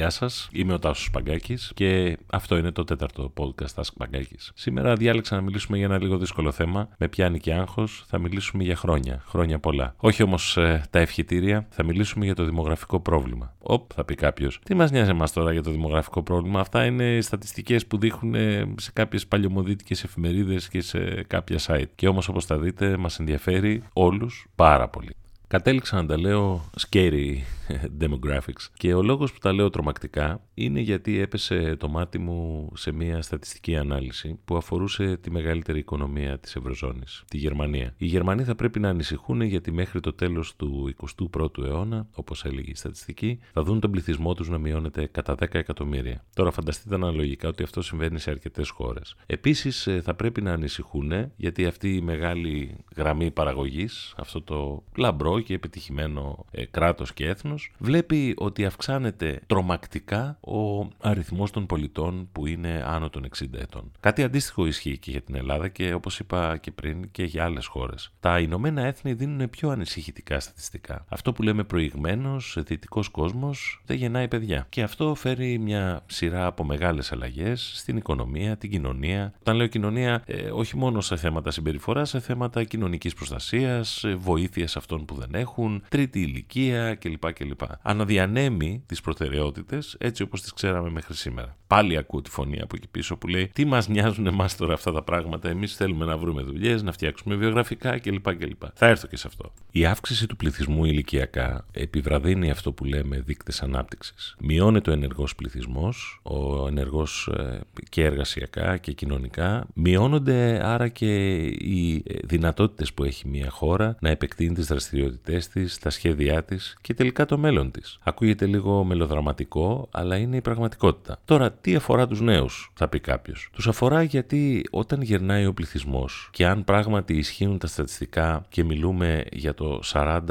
Γεια σας, είμαι ο Τάσος Παγκάκη και αυτό είναι το τέταρτο podcast Ask Παγκάκη. Σήμερα διάλεξα να μιλήσουμε για ένα λίγο δύσκολο θέμα. Με πιάνει και άγχος, θα μιλήσουμε για χρόνια. Χρόνια πολλά. Όχι όμως ε, τα ευχητήρια, θα μιλήσουμε για το δημογραφικό πρόβλημα. Οπ, θα πει κάποιος. Τι μας νοιάζει εμάς τώρα για το δημογραφικό πρόβλημα; Αυτά είναι στατιστικές που δείχνουν σε κάποιες παλιωμοδίτικες εφημερίδες και σε κάποια site. Και όμως, όπως θα δείτε, μας ενδιαφέρει όλους πάρα πολύ. Κατέληξα να τα λέω scary demographics και ο λόγος που τα λέω τρομακτικά είναι γιατί έπεσε το μάτι μου σε μια στατιστική ανάλυση που αφορούσε τη μεγαλύτερη οικονομία της Ευρωζώνης, τη Γερμανία. Οι Γερμανοί θα πρέπει να ανησυχούν γιατί μέχρι το τέλος του 21ου αιώνα, όπως έλεγε η στατιστική, θα δουν τον πληθυσμό τους να μειώνεται κατά 10 εκατομμύρια. Τώρα φανταστείτε αναλογικά ότι αυτό συμβαίνει σε αρκετές χώρες. Επίσης ε, θα πρέπει να ανησυχούν γιατί αυτή η μεγάλη γραμμή παραγωγής, αυτό το λαμπρό και επιτυχημένο ε, κράτος και έθνος βλέπει ότι αυξάνεται τρομακτικά ο αριθμός των πολιτών που είναι άνω των 60 ετών. Κάτι αντίστοιχο ισχύει και για την Ελλάδα και όπως είπα και πριν και για άλλες χώρες. Τα Ηνωμένα Έθνη δίνουν πιο ανησυχητικά στατιστικά. Αυτό που λέμε προηγμένος, δυτικός κόσμος δεν γεννάει παιδιά. Και αυτό φέρει μια σειρά από μεγάλες αλλαγές στην οικονομία, την κοινωνία. Όταν λέω κοινωνία, ε, όχι μόνο σε θέματα συμπεριφοράς, σε θέματα κοινωνικής προστασίας, ε, βοήθειας αυτών που δεν έχουν, τρίτη ηλικία κλπ. κλπ. Αναδιανέμει τις προτεραιότητες έτσι όπως τις ξέραμε μέχρι σήμερα. Πάλι ακούω τη φωνή από εκεί πίσω που λέει Τι μας νοιάζουν εμάς τώρα αυτά τα πράγματα; Εμείς θέλουμε να βρούμε δουλειές, να φτιάξουμε βιογραφικά κλπ. κλπ. Θα έρθω και σε αυτό. Η αύξηση του πληθυσμού ηλικιακά επιβραδύνει αυτό που λέμε δείκτες ανάπτυξης. Μειώνεται ο ενεργός πληθυσμός, ο ενεργός ε, και εργασιακά και κοινωνικά. Μειώνονται άρα και οι ε, δυνατότητες που έχει μια χώρα να επεκτείνει τις δραστηριότητες της, τα σχέδιά της και τελικά το μέλλον της. Ακούγεται λίγο μελοδραματικό, αλλά είναι η πραγματικότητα. Τώρα, τι αφορά τους νέους, θα πει κάποιος. Τους αφορά γιατί όταν γερνάει ο πληθυσμός και αν πράγματι ισχύουν τα στατιστικά και μιλούμε για το 40-45%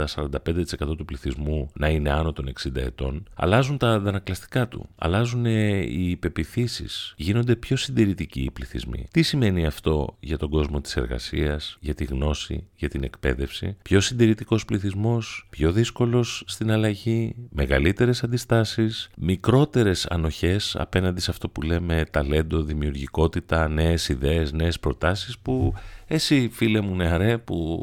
του πληθυσμού να είναι άνω των 60 ετών, αλλάζουν τα αντανακλαστικά του. Αλλάζουν οι υπεπιθύσει. Γίνονται πιο συντηρητικοί οι πληθυσμοί. Τι σημαίνει αυτό για τον κόσμο της εργασίας, για τη γνώση, για την εκπαίδευση; Πιο συντηρητικός πληθυσμός πιο δύσκολος στην αλλαγή, μεγαλύτερες αντιστάσεις, μικρότερες ανοχές απέναντι σε αυτό που λέμε ταλέντο, δημιουργικότητα, νέες ιδέες, νέες προτάσεις που εσύ φίλε μου νεαρέ που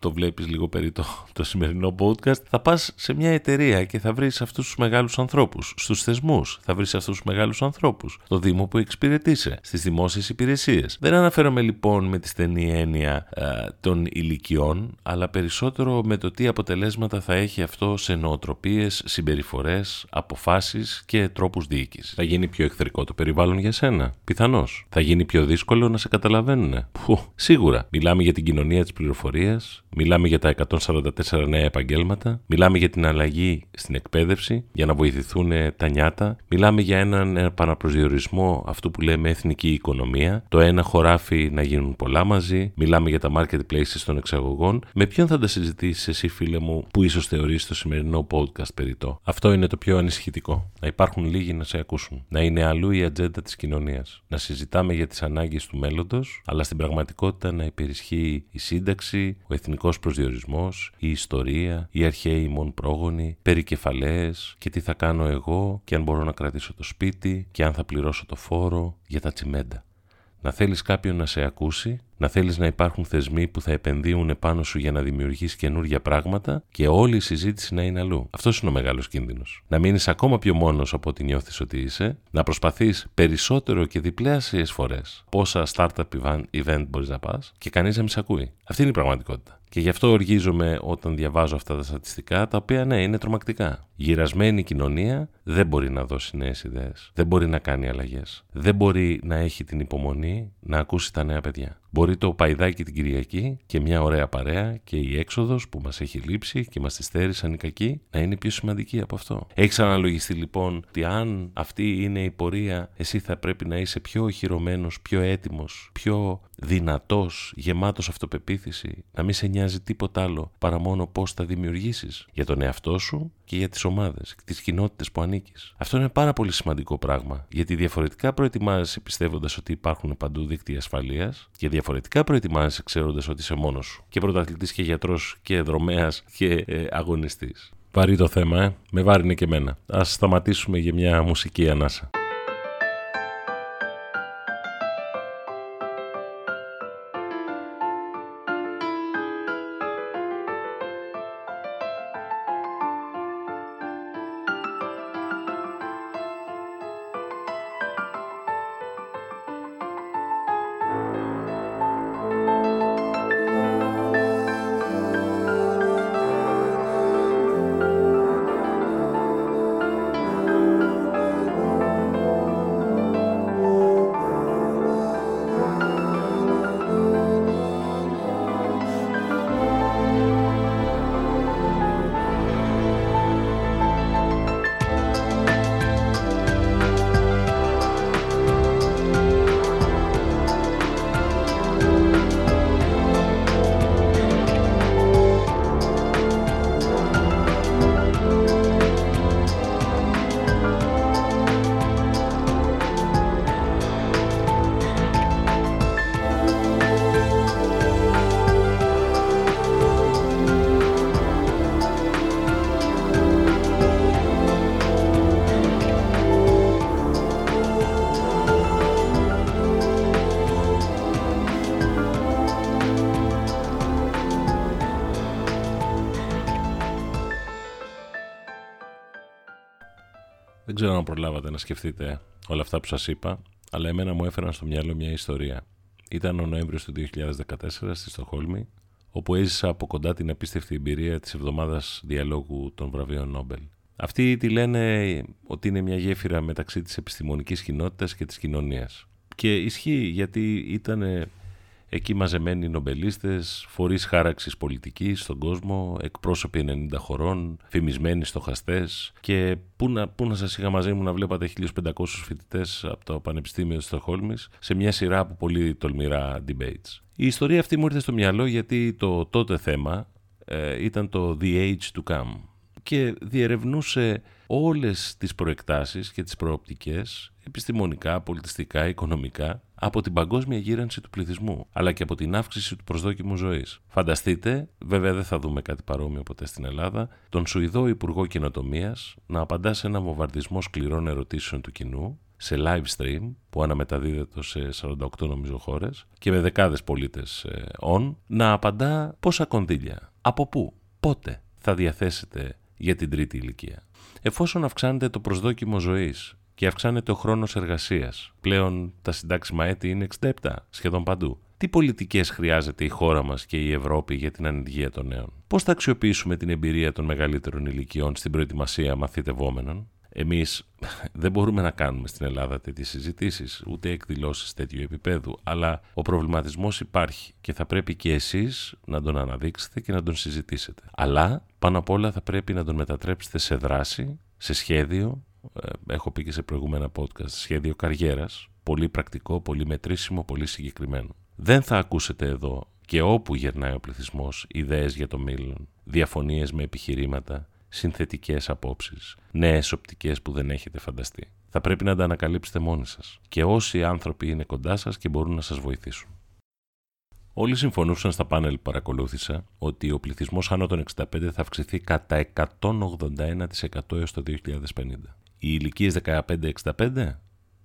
το βλέπεις λίγο περί το, το σημερινό podcast θα πας σε μια εταιρεία και θα βρεις αυτούς τους μεγάλους ανθρώπους στους θεσμούς, θα βρεις αυτούς τους μεγάλους ανθρώπους στο Δήμο που εξυπηρετείσαι, στις δημόσιες υπηρεσίες. Δεν αναφέρομαι λοιπόν με τη στενή έννοια ε, των ηλικιών αλλά περισσότερο με το τι αποτελέσματα θα έχει αυτό σε νοοτροπίες, συμπεριφορές, αποφάσεις και τρόπους διοίκησης. Θα γίνει πιο εχθρικό το περιβάλλον για σένα. Πιθανώς. Θα γίνει πιο δύσκολο να σε καταλαβαίνουν. Που, σίγουρα. Μιλάμε για την κοινωνία της πληροφορίας, μιλάμε για τα 144 νέα επαγγέλματα, μιλάμε για την αλλαγή στην εκπαίδευση για να βοηθηθούν τα νιάτα, μιλάμε για έναν επαναπροσδιορισμό αυτού που λέμε εθνική οικονομία, το ένα χωράφι να γίνουν πολλά μαζί, μιλάμε για τα marketplaces των εξαγωγών. Με ποιον θα τα συζητήσεις εσύ, φίλε μου, που ίσως θεωρείς το σημερινό podcast περιττό; Αυτό είναι το πιο ανησυχητικό. Να υπάρχουν λίγοι να σε ακούσουν. Να είναι αλλού η ατζέντα της κοινωνίας. Να συζητάμε για τις ανάγκες του μέλλοντος, αλλά στην πραγματικότητα να υπερισχύει η σύνταξη, ο εθνικός προσδιορισμός, η ιστορία, οι αρχαίοι ημών πρόγονοι, περικεφαλαίες και τι θα κάνω εγώ και αν μπορώ να κρατήσω το σπίτι και αν θα πληρώσω το φόρο για τα τσιμέντα. Να θέλεις κάποιον να σε ακούσει να θέλεις να υπάρχουν θεσμοί που θα επενδύουν επάνω σου για να δημιουργείς καινούργια πράγματα και όλη η συζήτηση να είναι αλλού. Αυτός είναι ο μεγάλος κίνδυνος. Να μείνεις ακόμα πιο μόνος από ό,τι νιώθεις ότι είσαι, να προσπαθείς περισσότερο και διπλάσιες φορές πόσα startup event μπορείς να πας και κανείς να μην σε ακούει. Αυτή είναι η πραγματικότητα. Και γι' αυτό οργίζομαι όταν διαβάζω αυτά τα στατιστικά, τα οποία ναι, είναι τρομακτικά. Γυρασμένη κοινωνία δεν μπορεί να δώσει νέες ιδέες. Δεν μπορεί να κάνει αλλαγές. Δεν μπορεί να έχει την υπομονή να ακούσει τα νέα παιδιά. Μπορεί το παϊδάκι την Κυριακή και μια ωραία παρέα και η έξοδος που μας έχει λείψει και μας τη στέρισαν οι κακοί να είναι πιο σημαντική από αυτό. Έχεις αναλογιστεί λοιπόν ότι αν αυτή είναι η πορεία, εσύ θα πρέπει να είσαι πιο οχυρωμένος, πιο έτοιμος, πιο δυνατός, γεμάτος αυτοπεποίθηση, να μην σε νοιάζει τίποτα άλλο παρά μόνο πώς θα δημιουργήσεις για τον εαυτό σου και για τις ομάδες, τις κοινότητες που ανήκει. Αυτό είναι πάρα πολύ σημαντικό πράγμα, γιατί διαφορετικά προετοιμάζεσαι πιστεύοντας ότι υπάρχουν παντού δίκτυα ασφαλείας και διαφορετικά προετοιμάζεσαι ξέροντας ότι είσαι μόνος σου. Και πρωταθλητής και γιατρός και δρομέας και ε, αγωνιστής. Βαρύ το θέμα, ε. Με βάρινε και εμένα. Ας σταματήσουμε για μια μουσική ανάσα. Ξέρω αν προλάβατε να σκεφτείτε όλα αυτά που σας είπα, αλλά εμένα μου έφεραν στο μυαλό μια ιστορία. Ήταν ο Νοέμβριος του 2014 στη Στοχόλμη, όπου έζησα από κοντά την απίστευτη εμπειρία της εβδομάδας διαλόγου των βραβείων Νόμπελ. Αυτοί τη λένε ότι είναι μια γέφυρα μεταξύ της επιστημονικής κοινότητας και της κοινωνίας. Και ισχύει γιατί ήταν Εκεί μαζεμένοι νομπελίστες, φορείς χάραξης πολιτικής στον κόσμο, εκπρόσωποι 90 χωρών, φημισμένοι στοχαστές και πού να, πού να σας είχα μαζί μου να βλέπατε 1500 φοιτητές από το Πανεπιστήμιο της Στοχόλμης σε μια σειρά από πολύ τολμηρά debates. Η ιστορία αυτή μου ήρθε στο μυαλό γιατί το τότε θέμα ε, ήταν το The Age to Come και διερευνούσε όλες τις προεκτάσεις και τις προοπτικές επιστημονικά, πολιτιστικά, οικονομικά από την παγκόσμια γύρανση του πληθυσμού, αλλά και από την αύξηση του προσδόκιμου ζωής. Φανταστείτε, βέβαια δεν θα δούμε κάτι παρόμοιο ποτέ στην Ελλάδα, τον Σουηδό Υπουργό Καινοτομίας να απαντά σε ένα βομβαρδισμό σκληρών ερωτήσεων του κοινού σε live stream που αναμεταδίδεται σε 48 νομίζω χώρες και με δεκάδες πολίτες ε, on να απαντά πόσα κονδύλια, από πού, πότε θα διαθέσετε για την τρίτη ηλικία. Εφόσον αυξάνεται το προσδόκιμο ζωής και αυξάνεται ο χρόνος εργασίας, πλέον τα συντάξιμα έτη είναι 67 σχεδόν παντού. Τι πολιτικές χρειάζεται η χώρα μας και η Ευρώπη για την ανεργία των νέων; Πώς θα αξιοποιήσουμε την εμπειρία των μεγαλύτερων ηλικιών στην προετοιμασία μαθητευόμενων; Εμείς δεν μπορούμε να κάνουμε στην Ελλάδα τέτοιες συζητήσεις, ούτε εκδηλώσεις τέτοιου επίπεδου, αλλά ο προβληματισμός υπάρχει και θα πρέπει και εσείς να τον αναδείξετε και να τον συζητήσετε. Αλλά πάνω απ' όλα θα πρέπει να τον μετατρέψετε σε δράση, σε σχέδιο, ε, έχω πει και σε προηγούμενα podcast, σχέδιο καριέρας, πολύ πρακτικό, πολύ μετρήσιμο, πολύ συγκεκριμένο. Δεν θα ακούσετε εδώ και όπου γερνάει ο πληθυσμός ιδέες για το μέλλον, διαφωνίες με επιχειρήματα, συνθετικές απόψεις, νέες οπτικές που δεν έχετε φανταστεί. Θα πρέπει να τα ανακαλύψετε μόνοι σας και όσοι άνθρωποι είναι κοντά σας και μπορούν να σας βοηθήσουν. Όλοι συμφωνούσαν στα πάνελ που παρακολούθησα ότι ο πληθυσμός άνω των 65 θα αυξηθεί κατά 181% έως το 2050. Οι ηλικίες 15-65,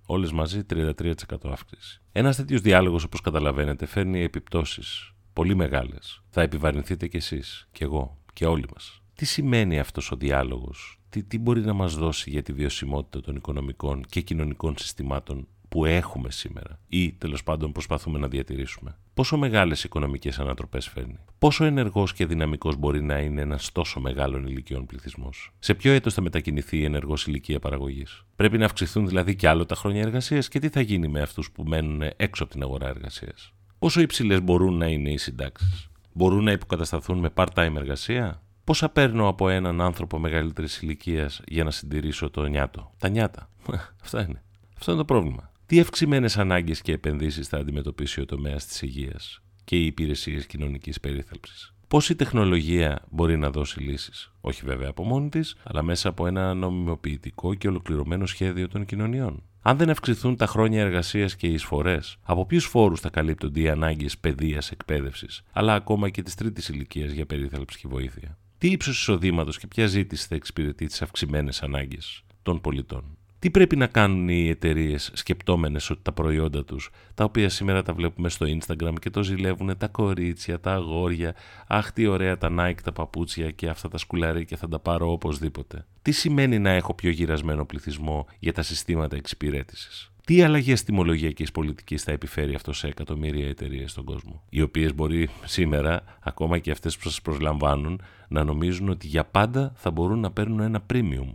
όλες μαζί 33% αύξηση. Ένας τέτοιος διάλογος όπως καταλαβαίνετε φέρνει επιπτώσεις πολύ μεγάλες. Θα επιβαρυνθείτε κι εσείς, κι εγώ, και όλοι μας. Τι σημαίνει αυτός ο διάλογος, τι, τι μπορεί να μας δώσει για τη βιωσιμότητα των οικονομικών και κοινωνικών συστημάτων που έχουμε σήμερα ή τέλος πάντων προσπαθούμε να διατηρήσουμε; Πόσο μεγάλες οικονομικές ανατροπές φέρνει; Πόσο ενεργός και δυναμικός μπορεί να είναι ένας τόσο μεγάλων ηλικιών πληθυσμός; Σε ποιο έτος θα μετακινηθεί η ενεργός ηλικία παραγωγής; Πρέπει να αυξηθούν δηλαδή κι άλλο τα χρόνια εργασίας και τι θα γίνει με αυτούς που μένουν έξω από την αγορά εργασίας; Πόσο υψηλές μπορούν να είναι οι συντάξεις; Μπορούν να υποκατασταθούν με part-time εργασία; Πόσα παίρνω από έναν άνθρωπο μεγαλύτερης ηλικίας για να συντηρήσω το νιάτο; Τα νιάτα. Αυτά είναι. Αυτό είναι το πρόβλημα. Τι αυξημένες ανάγκες και επενδύσεις θα αντιμετωπίσει ο τομέας της υγείας και οι υπηρεσίες κοινωνικής περίθαλψης; Πώ η τεχνολογία μπορεί να δώσει λύσεις, όχι βέβαια από μόνη της, αλλά μέσα από ένα νομιμοποιητικό και ολοκληρωμένο σχέδιο των κοινωνιών. Αν δεν αυξηθούν τα χρόνια εργασίας και οι εισφορές, από ποιους φόρους θα καλύπτονται οι ανάγκες παιδείας, εκπαίδευσης, αλλά ακόμα και της τρίτης ηλικίας για περίθαλψη και βοήθεια; Τι ύψος εισοδήματος και ποια ζήτηση θα εξυπηρετεί τις αυξημένες ανάγκες των πολιτών; Τι πρέπει να κάνουν οι εταιρείες σκεπτόμενες ότι τα προϊόντα τους, τα οποία σήμερα τα βλέπουμε στο Instagram και το ζηλεύουν τα κορίτσια, τα αγόρια, αχ τι ωραία τα Nike, τα παπούτσια και αυτά τα σκουλαρίκια θα τα πάρω οπωσδήποτε. Τι σημαίνει να έχω πιο γυρασμένο πληθυσμό για τα συστήματα εξυπηρέτησης; Τι αλλαγές τιμολογιακής πολιτικής θα επιφέρει αυτό σε εκατομμύρια εταιρείες στον κόσμο, οι οποίες μπορεί σήμερα, ακόμα και αυτές που σας προσλαμβάνουν, να νομίζουν ότι για πάντα θα μπορούν να παίρνουν ένα premium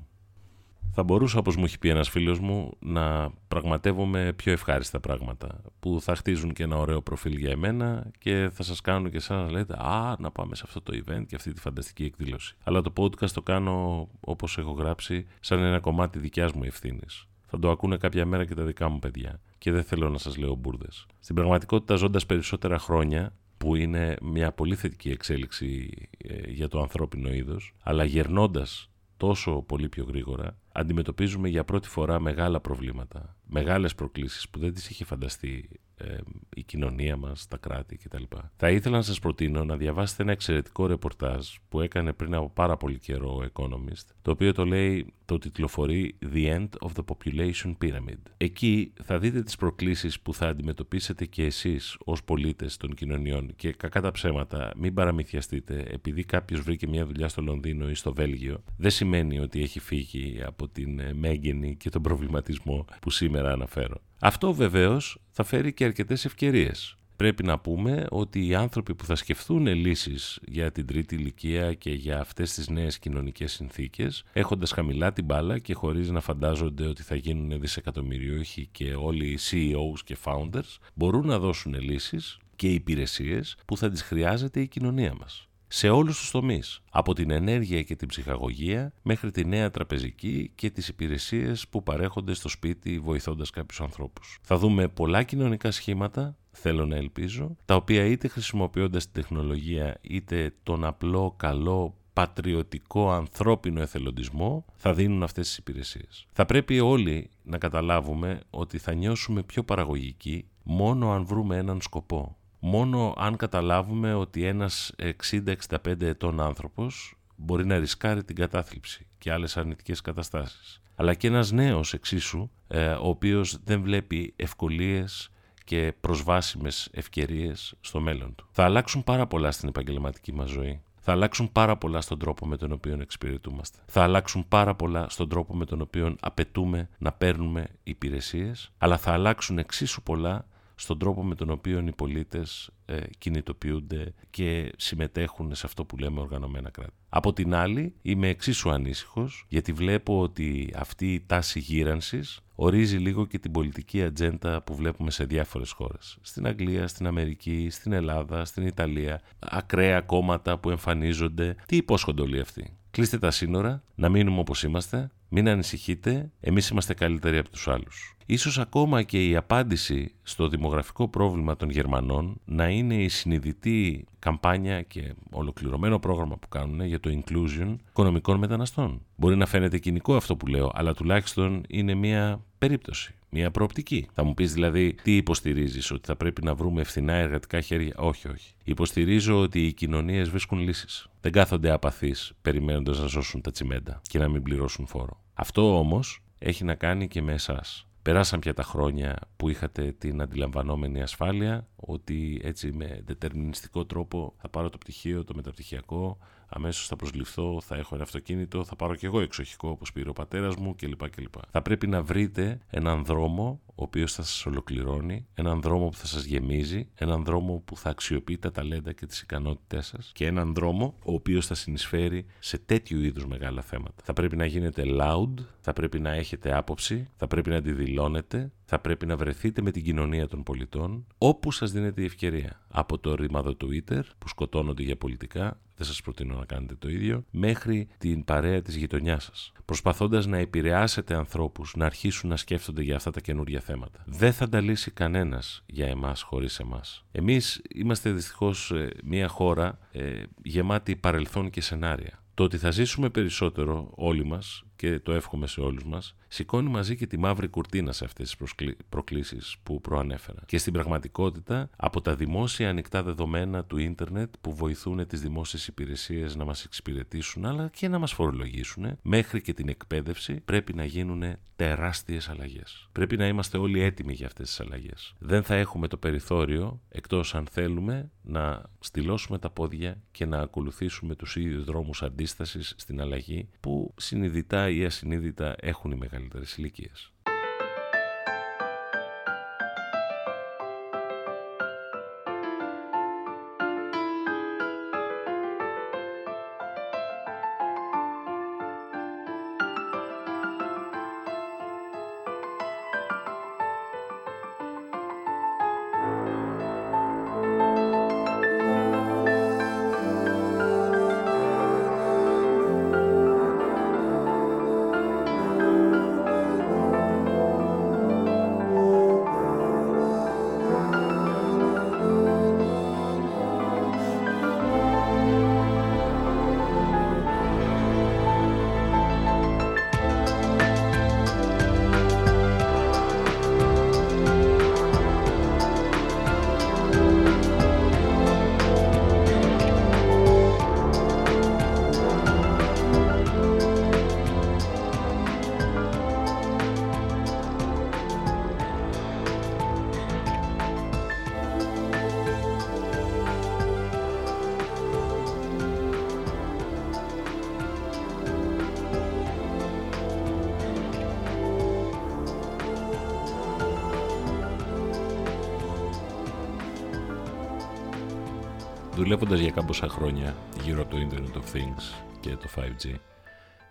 θα μπορούσα, όπως μου έχει πει ένας φίλος μου, να πραγματεύομαι πιο ευχάριστα πράγματα που θα χτίζουν και ένα ωραίο προφίλ για εμένα και θα σας κάνουν και εσάς να λέτε «Α, να πάμε σε αυτό το event και αυτή τη φανταστική εκδήλωση». Αλλά το podcast το κάνω, όπως έχω γράψει, σαν ένα κομμάτι δικιάς μου ευθύνης. Θα το ακούνε κάποια μέρα και τα δικά μου παιδιά και δεν θέλω να σας λέω μπουρδες. Στην πραγματικότητα ζώντας περισσότερα χρόνια, που είναι μια πολύ θετική εξέλιξη ε, για το ανθρώπινο είδος, αλλά γερνώντας τόσο πολύ πιο γρήγορα, αντιμετωπίζουμε για πρώτη φορά μεγάλα προβλήματα, μεγάλες προκλήσεις που δεν τις είχε φανταστεί ε, η κοινωνία μας, τα κράτη κτλ. Θα ήθελα να σας προτείνω να διαβάσετε ένα εξαιρετικό ρεπορτάζ που έκανε πριν από πάρα πολύ καιρό ο Economist, το οποίο το λέει, το τιτλοφορεί The End of the Population Pyramid. Εκεί θα δείτε τις προκλήσεις που θα αντιμετωπίσετε και εσείς ως πολίτες των κοινωνιών και κακά τα ψέματα μην παραμυθιαστείτε επειδή κάποιος βρήκε μια δουλειά στο Λονδίνο ή στο Βέλγιο δεν σημαίνει ότι έχει φύγει από την ε, μέγενη και τον προβληματισμό που σήμερα αναφέρω. Αυτό βεβαίως θα φέρει και αρκετές ευκαιρίες. Πρέπει να πούμε ότι οι άνθρωποι που θα σκεφτούν λύσεις για την τρίτη ηλικία και για αυτές τις νέες κοινωνικές συνθήκες, έχοντας χαμηλά την μπάλα και χωρίς να φαντάζονται ότι θα γίνουν δισεκατομμυριούχοι και όλοι οι CEOs και founders, μπορούν να δώσουν λύσεις και υπηρεσίες που θα τις χρειάζεται η κοινωνία μας σε όλους τους τομείς, από την ενέργεια και την ψυχαγωγία μέχρι τη νέα τραπεζική και τις υπηρεσίες που παρέχονται στο σπίτι βοηθώντας κάποιους ανθρώπους. Θα δούμε πολλά κοινωνικά σχήματα, θέλω να ελπίζω, τα οποία είτε χρησιμοποιώντας την τεχνολογία είτε τον απλό καλό πατριωτικό ανθρώπινο εθελοντισμό θα δίνουν αυτές τις υπηρεσίες. Θα πρέπει όλοι να καταλάβουμε ότι θα νιώσουμε πιο παραγωγικοί μόνο αν βρούμε έναν σκοπό μόνο αν καταλάβουμε ότι ένας 60-65 ετών άνθρωπος μπορεί να ρισκάρει την κατάθλιψη και άλλες αρνητικές καταστάσεις. Αλλά και ένας νέος εξίσου, ε, ο οποίος δεν βλέπει ευκολίες και προσβάσιμες ευκαιρίες στο μέλλον του. Θα αλλάξουν πάρα πολλά στην επαγγελματική μας ζωή. Θα αλλάξουν πάρα πολλά στον τρόπο με τον οποίο εξυπηρετούμαστε. Θα αλλάξουν πάρα πολλά στον τρόπο με τον οποίο απαιτούμε να παίρνουμε υπηρεσίες, αλλά θα αλλάξουν εξίσου πολλά στον τρόπο με τον οποίο οι πολίτες ε, κινητοποιούνται και συμμετέχουν σε αυτό που λέμε οργανωμένα κράτη. Από την άλλη, είμαι εξίσου ανήσυχος γιατί βλέπω ότι αυτή η τάση γύρανσης ορίζει λίγο και την πολιτική ατζέντα που βλέπουμε σε διάφορες χώρες. Στην Αγγλία, στην Αμερική, στην Ελλάδα, στην Ιταλία, ακραία κόμματα που εμφανίζονται. Τι υπόσχονται όλοι αυτοί; Κλείστε τα σύνορα, να μείνουμε όπως είμαστε, μην ανησυχείτε, εμείς είμαστε καλύτεροι από τους άλλους. Ίσως ακόμα και η απάντηση στο δημογραφικό πρόβλημα των Γερμανών να είναι η συνειδητή καμπάνια και ολοκληρωμένο πρόγραμμα που κάνουν για το inclusion οικονομικών μεταναστών. Μπορεί να φαίνεται κοινικό αυτό που λέω, αλλά τουλάχιστον είναι μια περίπτωση. Μια προοπτική. Θα μου πεις δηλαδή, τι υποστηρίζεις, ότι θα πρέπει να βρούμε ευθυνά εργατικά χέρια; Όχι, όχι. Υποστηρίζω ότι οι κοινωνίες βρίσκουν λύσεις. Δεν κάθονται απαθείς περιμένοντας να σώσουν τα τσιμέντα και να μην πληρώσουν φόρο. Αυτό όμως έχει να κάνει και με εσάς. Περάσαν πια τα χρόνια που είχατε την αντιλαμβανόμενη ασφάλεια ότι έτσι με δετερμινιστικό τρόπο θα πάρω το πτυχίο, το μεταπτυχιακό, αμέσως θα προσληφθώ, θα έχω ένα αυτοκίνητο, θα πάρω κι εγώ εξοχικό όπως πήρε ο πατέρας μου κλπ. κλπ. Θα πρέπει να βρείτε έναν δρόμο ο οποίος θα σας ολοκληρώνει, έναν δρόμο που θα σας γεμίζει, έναν δρόμο που θα αξιοποιεί τα ταλέντα και τις ικανότητές σας και έναν δρόμο ο οποίος θα συνεισφέρει σε τέτοιου είδους μεγάλα θέματα. Θα πρέπει να γίνετε loud, θα πρέπει να έχετε άποψη, θα πρέπει να τη δηλώνετε, θα πρέπει να βρεθείτε με την κοινωνία των πολιτών όπου σας δίνεται η ευκαιρία. Από το ρημάδο Twitter που σκοτώνονται για πολιτικά, δεν σας προτείνω να κάνετε το ίδιο, μέχρι την παρέα της γειτονιάς σας. Προσπαθώντας να επηρεάσετε ανθρώπους να αρχίσουν να σκέφτονται για αυτά τα καινούργια θέματα. Δεν θα τα λύσει κανένας για εμάς χωρίς εμάς. Εμείς είμαστε δυστυχώς ε, μια χώρα ε, γεμάτη παρελθόν και σενάρια. Το ότι θα ζήσουμε περισσότερο όλοι μας και το εύχομαι σε όλους μας, σηκώνει μαζί και τη μαύρη κουρτίνα σε αυτές τις προκλήσεις που προανέφερα. Και στην πραγματικότητα, από τα δημόσια ανοιχτά δεδομένα του ίντερνετ που βοηθούν τις δημόσιες υπηρεσίες να μας εξυπηρετήσουν αλλά και να μας φορολογήσουν, μέχρι και την εκπαίδευση πρέπει να γίνουν τεράστιες αλλαγές. Πρέπει να είμαστε όλοι έτοιμοι για αυτές τις αλλαγές. Δεν θα έχουμε το περιθώριο, εκτός αν θέλουμε, να στυλώσουμε τα πόδια και να ακολουθήσουμε τους ίδιους δρόμους αντίστασης στην αλλαγή που συνειδητά ή ασυνείδητα έχουν οι μεγαλύτερες ηλικίες. Δουλεύοντας για κάμποσα χρόνια γύρω από το Internet of Things και το 5G,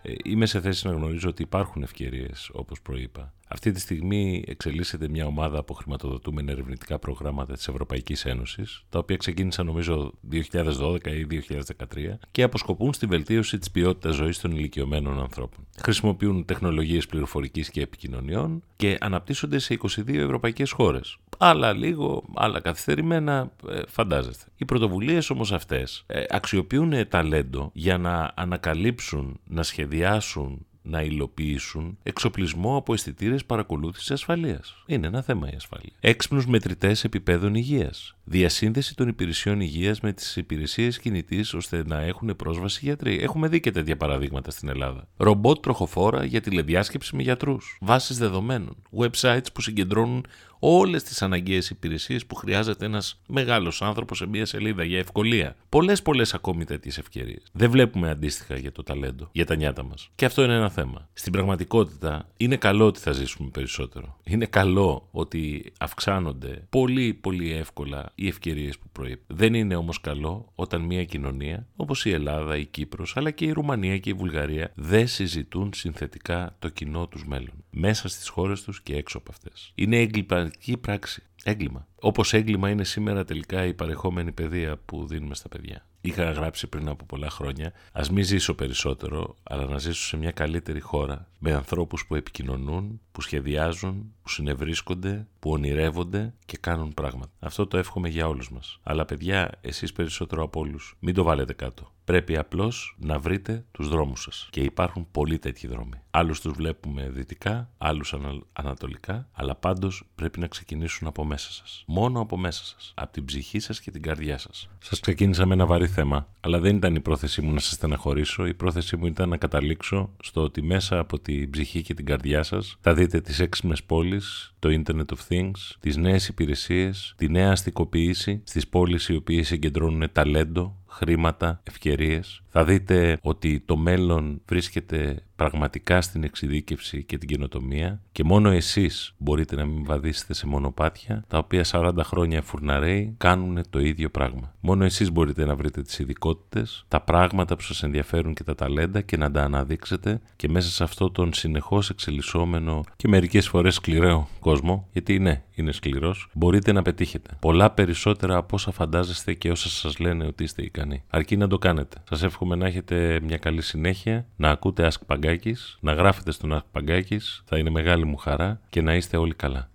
ε, είμαι σε θέση να γνωρίζω ότι υπάρχουν ευκαιρίες, όπως προείπα. Αυτή τη στιγμή εξελίσσεται μια ομάδα από χρηματοδοτούμενα ερευνητικά προγράμματα της Ευρωπαϊκής Ένωσης, τα οποία ξεκίνησαν νομίζω 2012 ή 2013 και αποσκοπούν στη βελτίωση της ποιότητας ζωής των ηλικιωμένων ανθρώπων. Χρησιμοποιούν τεχνολογίες πληροφορικής και επικοινωνιών και αναπτύσσονται σε 22 ευρωπαϊκές χώρες. Άλλα λίγο, άλλα καθυστερημένα, ε, φαντάζεστε. Οι πρωτοβουλίες όμως αυτές ε, αξιοποιούν ταλέντο για να ανακαλύψουν, να σχεδιάσουν, να υλοποιήσουν εξοπλισμό από αισθητήρες παρακολούθησης ασφαλείας. Είναι ένα θέμα η ασφάλεια. Έξυπνους μετρητές επιπέδων υγείας. Διασύνδεση των υπηρεσιών υγείας με τις υπηρεσίες κινητής ώστε να έχουν πρόσβαση γιατροί. Έχουμε δει και τέτοια παραδείγματα στην Ελλάδα. Ρομπότ τροχοφόρα για τηλεδιάσκεψη με γιατρούς. Βάσεις δεδομένων. Websites που συγκεντρώνουν όλες τις αναγκαίες υπηρεσίες που χρειάζεται ένας μεγάλος άνθρωπος σε μία σελίδα για ευκολία. Πολλές, πολλές ακόμη τέτοιες ευκαιρίες. Δεν βλέπουμε αντίστοιχα για το ταλέντο, για τα νιάτα μας. Και αυτό είναι ένα θέμα. Στην πραγματικότητα, είναι καλό ότι θα ζήσουμε περισσότερο. Είναι καλό ότι αυξάνονται πολύ, πολύ εύκολα οι ευκαιρίες που προείπουν. Δεν είναι όμως καλό όταν μια κοινωνία, όπως η Ελλάδα, η Κύπρος, αλλά και η Ρουμανία και η Βουλγαρία, δεν συζητούν συνθετικά το κοινό τους μέλλον. Μέσα στις χώρες τους και έξω από αυτές. Είναι εγκληματική πράξη. Έγκλημα. Όπως έγκλημα είναι σήμερα τελικά η παρεχόμενη παιδεία που δίνουμε στα παιδιά. Είχα γράψει πριν από πολλά χρόνια, ας μην ζήσω περισσότερο, αλλά να ζήσω σε μια καλύτερη χώρα, με ανθρώπους που επικοινωνούν, που σχεδιάζουν, που συνευρίσκονται, που ονειρεύονται και κάνουν πράγματα. Αυτό το εύχομαι για όλους μας. Αλλά παιδιά, εσείς περισσότερο από όλους, μην το βάλετε κάτω. Πρέπει απλώς να βρείτε τους δρόμους σας. Και υπάρχουν πολλοί τέτοιοι δρόμοι. Άλλους τους βλέπουμε δυτικά, άλλους ανατολικά, αλλά πάντως πρέπει να ξεκινήσουν από μέσα σας. Μόνο από μέσα σας. Από την ψυχή σας και την καρδιά σας. Σας ξεκίνησα με ένα βαρύ θέμα, αλλά δεν ήταν η πρόθεσή μου να σας στεναχωρήσω. Η πρόθεσή μου ήταν να καταλήξω στο ότι μέσα από την ψυχή και την καρδιά σας θα δείτε τις έξιμε πόλεις, το Internet of Things, τις νέες υπηρεσίες, τη νέα αστικοποίηση στις πόλεις οι οποίες συγκεντρώνουν ταλέντο, χρήματα, ευκαιρίες. Θα δείτε ότι το μέλλον βρίσκεται πραγματικά στην εξειδίκευση και την καινοτομία και μόνο εσείς μπορείτε να μην βαδίσετε σε μονοπάτια τα οποία 40 χρόνια φουρναρέοι κάνουν το ίδιο πράγμα. Μόνο εσείς μπορείτε να βρείτε τις ειδικότητες, τα πράγματα που σας ενδιαφέρουν και τα ταλέντα και να τα αναδείξετε και μέσα σε αυτό τον συνεχώς εξελισσόμενο και μερικές φορές σκληρό κόσμο, γιατί ναι, είναι σκληρός, μπορείτε να πετύχετε. Πολλά περισσότερα από όσα φαντάζεστε και όσα σας λένε ότι είστε ικανοί. Αρκεί να το κάνετε. Σας εύχομαι να έχετε μια καλή συνέχεια, να ακούτε Ask Παγκάκης, να γράφετε στον Ask Παγκάκης, θα είναι μεγάλη μου χαρά και να είστε όλοι καλά.